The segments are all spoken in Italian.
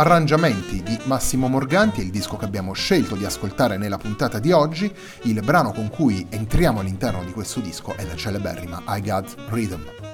Arrangiamenti di Massimo Morganti il disco che abbiamo scelto di ascoltare nella puntata di oggi. Il brano con cui entriamo all'interno di questo disco è la celeberrima I Got Rhythm.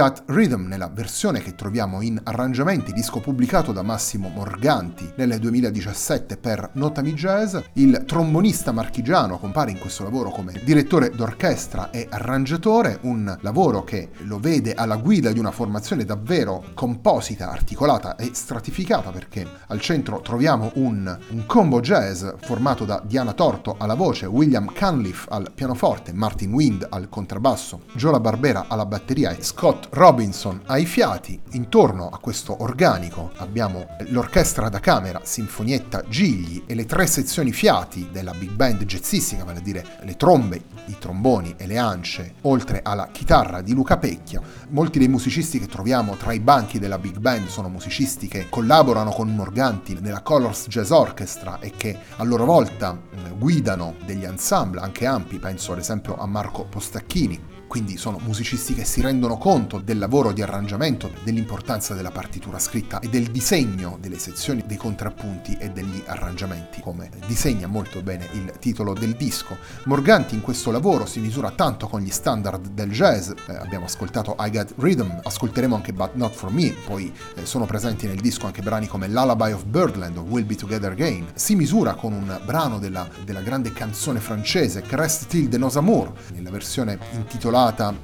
Got Rhythm nella versione che troviamo in arrangiamenti, disco pubblicato da Massimo Morganti nel 2017 per Notami Jazz. Il trombonista marchigiano compare in questo lavoro come direttore d'orchestra e arrangiatore, un lavoro che lo vede alla guida di una formazione davvero composita, articolata e stratificata perché al centro troviamo un, un combo jazz formato da Diana Torto alla voce, William Cunliffe al pianoforte, Martin Wind al contrabbasso, Giola Barbera alla batteria e Scott Robinson ai fiati. Intorno a questo organico abbiamo l'orchestra da camera, Sinfonietta Gigli e le tre sezioni fiati della big band jazzistica, vale a dire le trombe, i tromboni e le ance, oltre alla chitarra di Luca Pecchia. Molti dei musicisti che troviamo tra i banchi della big band sono musicisti che collaborano con Morganti nella Colors Jazz Orchestra e che a loro volta guidano degli ensemble anche ampi, penso ad esempio a Marco Postacchini quindi sono musicisti che si rendono conto del lavoro di arrangiamento, dell'importanza della partitura scritta e del disegno delle sezioni, dei contrappunti e degli arrangiamenti, come disegna molto bene il titolo del disco. Morganti in questo lavoro si misura tanto con gli standard del jazz, eh, abbiamo ascoltato I Got Rhythm, ascolteremo anche But Not For Me, poi eh, sono presenti nel disco anche brani come Lullaby of Birdland o We'll Be Together Again, si misura con un brano della, della grande canzone francese Crest Till de Nos Amour, nella versione intitolata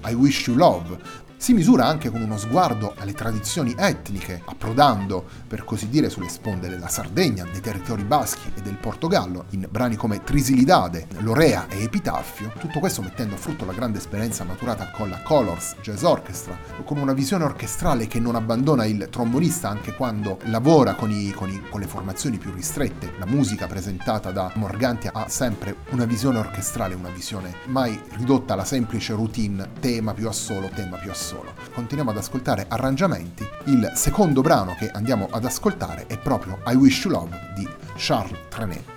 I Wish You Love, si misura anche con uno sguardo alle tradizioni etniche, approdando, per così dire, sulle sponde della Sardegna, dei territori baschi e del Portogallo, in brani come Trisilidade, Lorea e Epitaffio, tutto questo mettendo a frutto la grande esperienza maturata con la Colors Jazz Orchestra, con una visione orchestrale che non abbandona il trombonista anche quando lavora con, i, con, i, con le formazioni più ristrette. La musica presentata da Morganti ha sempre una visione orchestrale, una visione mai ridotta alla semplice routine tema più assolo, tema più assolo solo. Continuiamo ad ascoltare arrangiamenti. Il secondo brano che andiamo ad ascoltare è proprio I Wish You Love di Charles Trenet.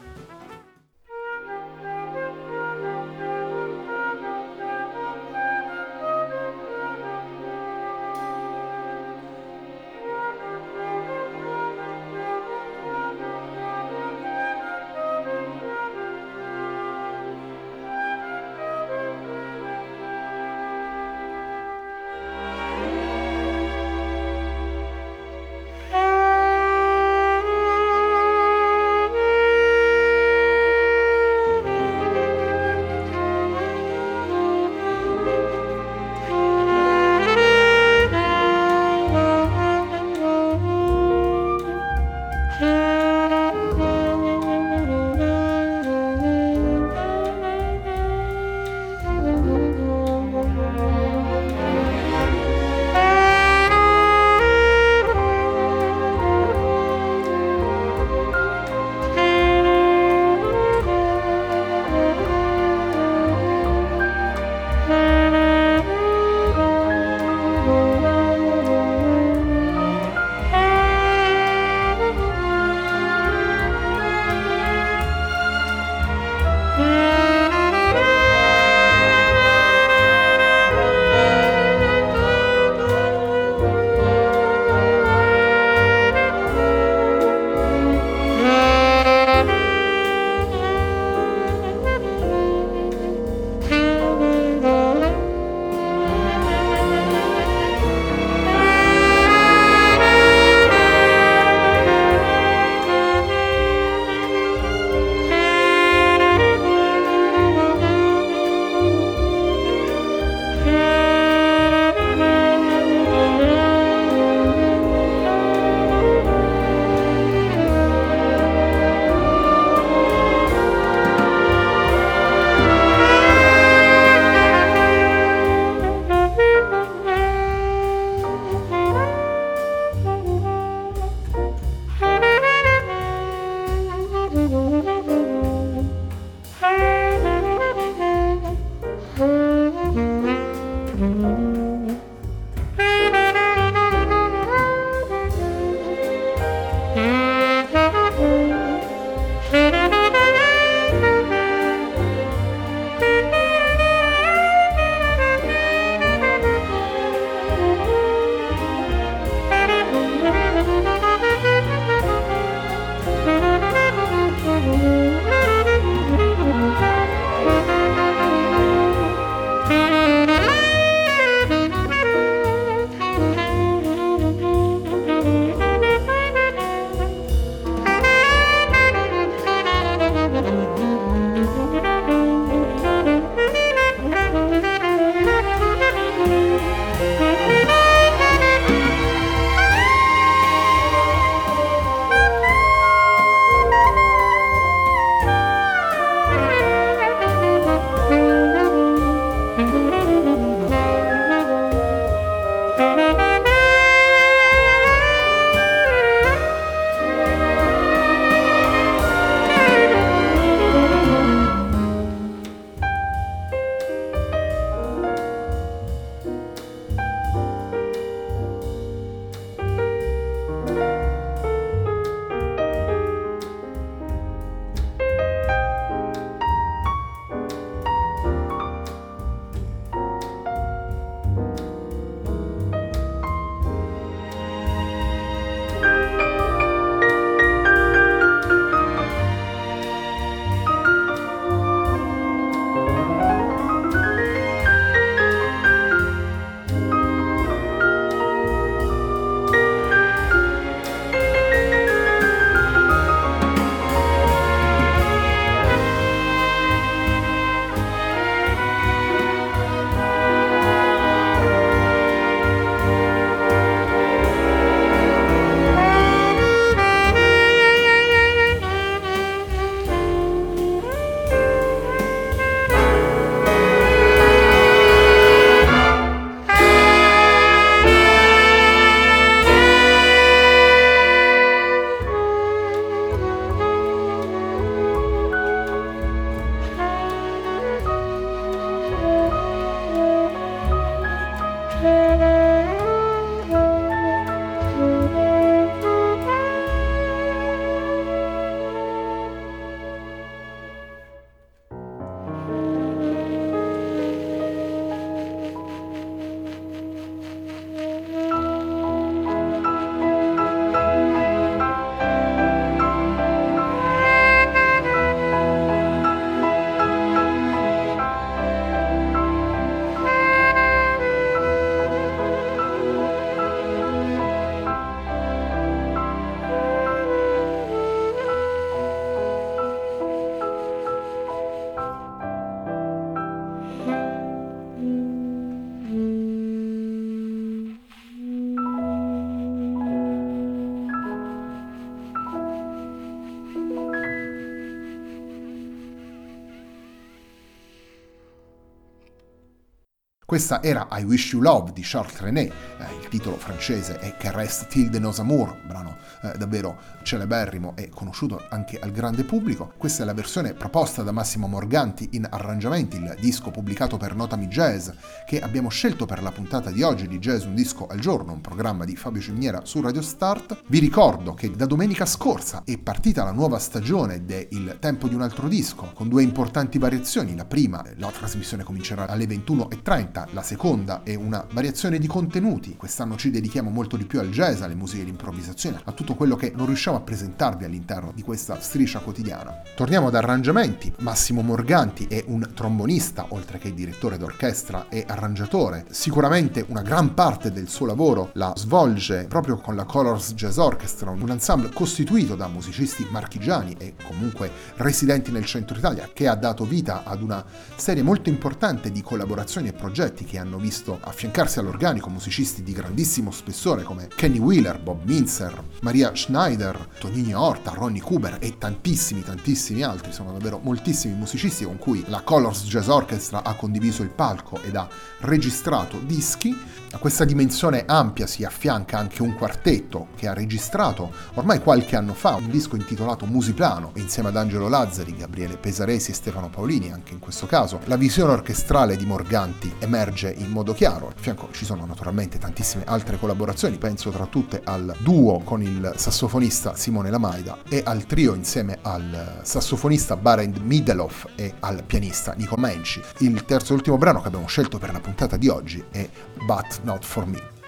Questa era I Wish You Love di Charles Trenet, eh, il titolo francese è Che reste til de nos amours, brano eh, davvero celeberrimo e conosciuto anche al grande pubblico. Questa è la versione proposta da Massimo Morganti in arrangiamenti, il disco pubblicato per Notami Jazz, che abbiamo scelto per la puntata di oggi di Jazz Un Disco al Giorno, un programma di Fabio Ciminiera su Radio Start. Vi ricordo che da domenica scorsa è partita la nuova stagione del Tempo di un altro disco, con due importanti variazioni. La prima, la trasmissione comincerà alle 21.30 diretta, la seconda è una variazione di contenuti. Quest'anno ci dedichiamo molto di più al jazz, alle musiche di improvvisazione, a tutto quello che non riusciamo a presentarvi all'interno di questa striscia quotidiana. Torniamo ad arrangiamenti. Massimo Morganti è un trombonista, oltre che direttore d'orchestra e arrangiatore. Sicuramente una gran parte del suo lavoro la svolge proprio con la Colors Jazz Orchestra, un ensemble costituito da musicisti marchigiani e comunque residenti nel centro Italia, che ha dato vita ad una serie molto importante di collaborazioni e progetti che hanno visto affiancarsi all'organico musicisti di grandissimo spessore come Kenny Wheeler, Bob Minzer, Maria Schneider, Tonini Horta, Ronnie Cooper e tantissimi tantissimi altri, sono davvero moltissimi musicisti con cui la Colors Jazz Orchestra ha condiviso il palco ed ha registrato dischi. A questa dimensione ampia si affianca anche un quartetto che ha registrato ormai qualche anno fa un disco intitolato Musiplano insieme ad Angelo Lazzari, Gabriele Pesaresi e Stefano Paolini, anche in questo caso. La visione orchestrale di Morganti emerge in modo chiaro. A fianco ci sono naturalmente tantissime altre collaborazioni, penso tra tutte al duo con il sassofonista Simone Lamaida e al trio insieme al sassofonista Barend Mideloff e al pianista Nico Menci. Il terzo e ultimo brano che abbiamo scelto per la puntata di oggi è But Not For Me.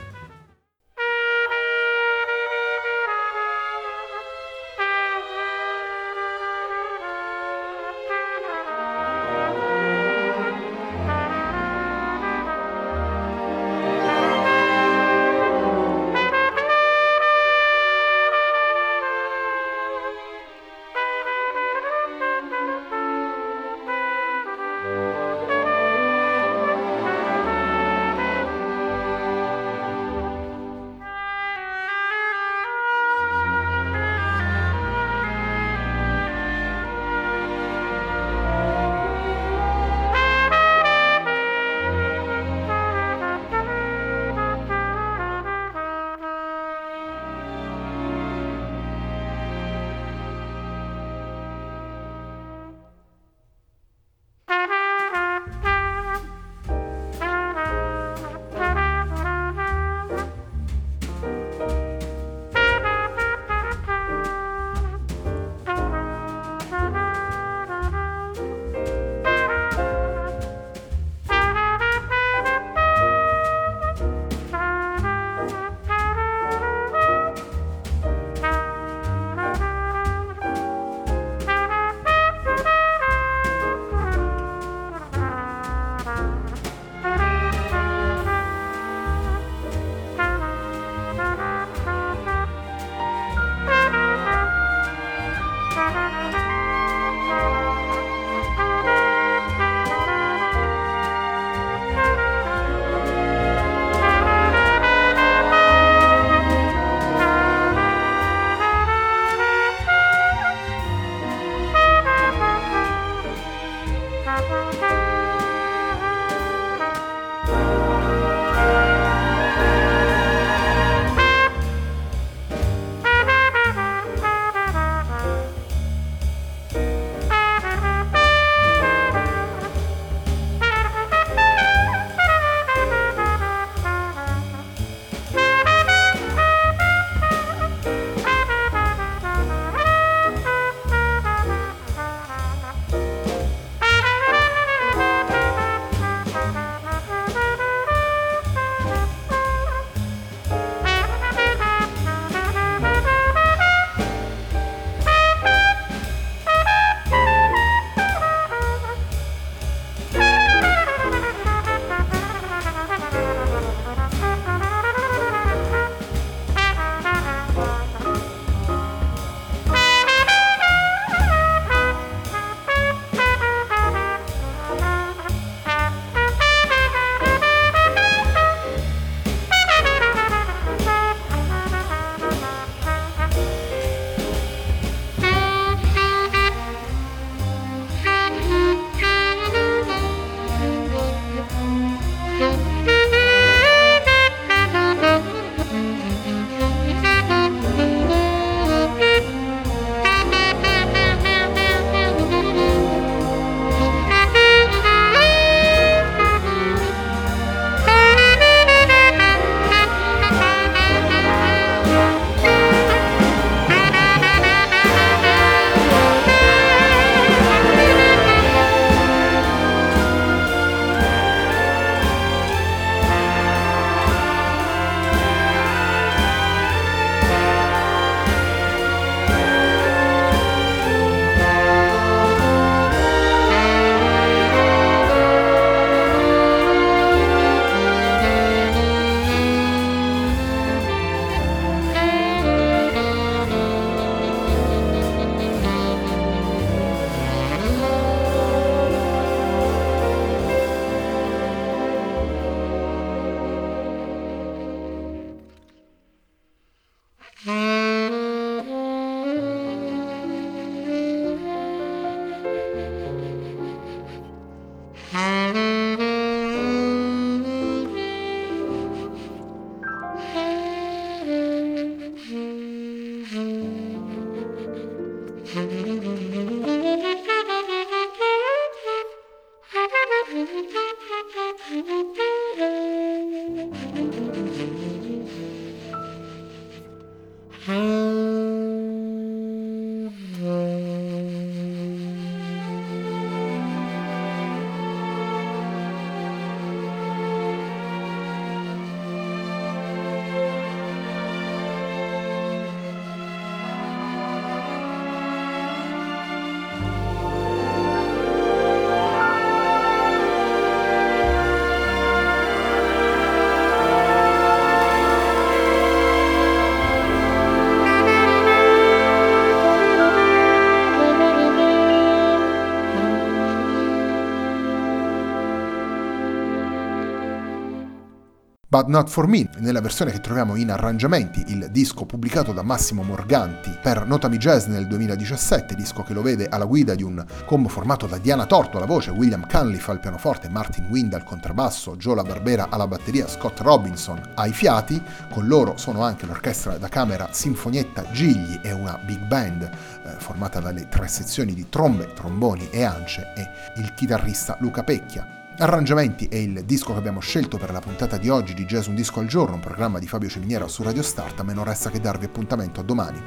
But Not For Me, nella versione che troviamo in arrangiamenti, il disco pubblicato da Massimo Morganti per Notami Jazz nel 2017, disco che lo vede alla guida di un combo formato da Diana Torto alla voce, William Cunliffe al pianoforte, Martin Wind al contrabbasso, Joe Barbera alla batteria, Scott Robinson ai fiati, con loro sono anche l'orchestra da camera Sinfonietta Gigli e una big band eh, formata dalle tre sezioni di trombe, tromboni e ance e il chitarrista Luca Pecchia. Arrangiamenti è il disco che abbiamo scelto per la puntata di oggi di Jazz Un Disco al Giorno, un programma di Fabio Ciminiera su Radio Start, a me non resta che darvi appuntamento a domani.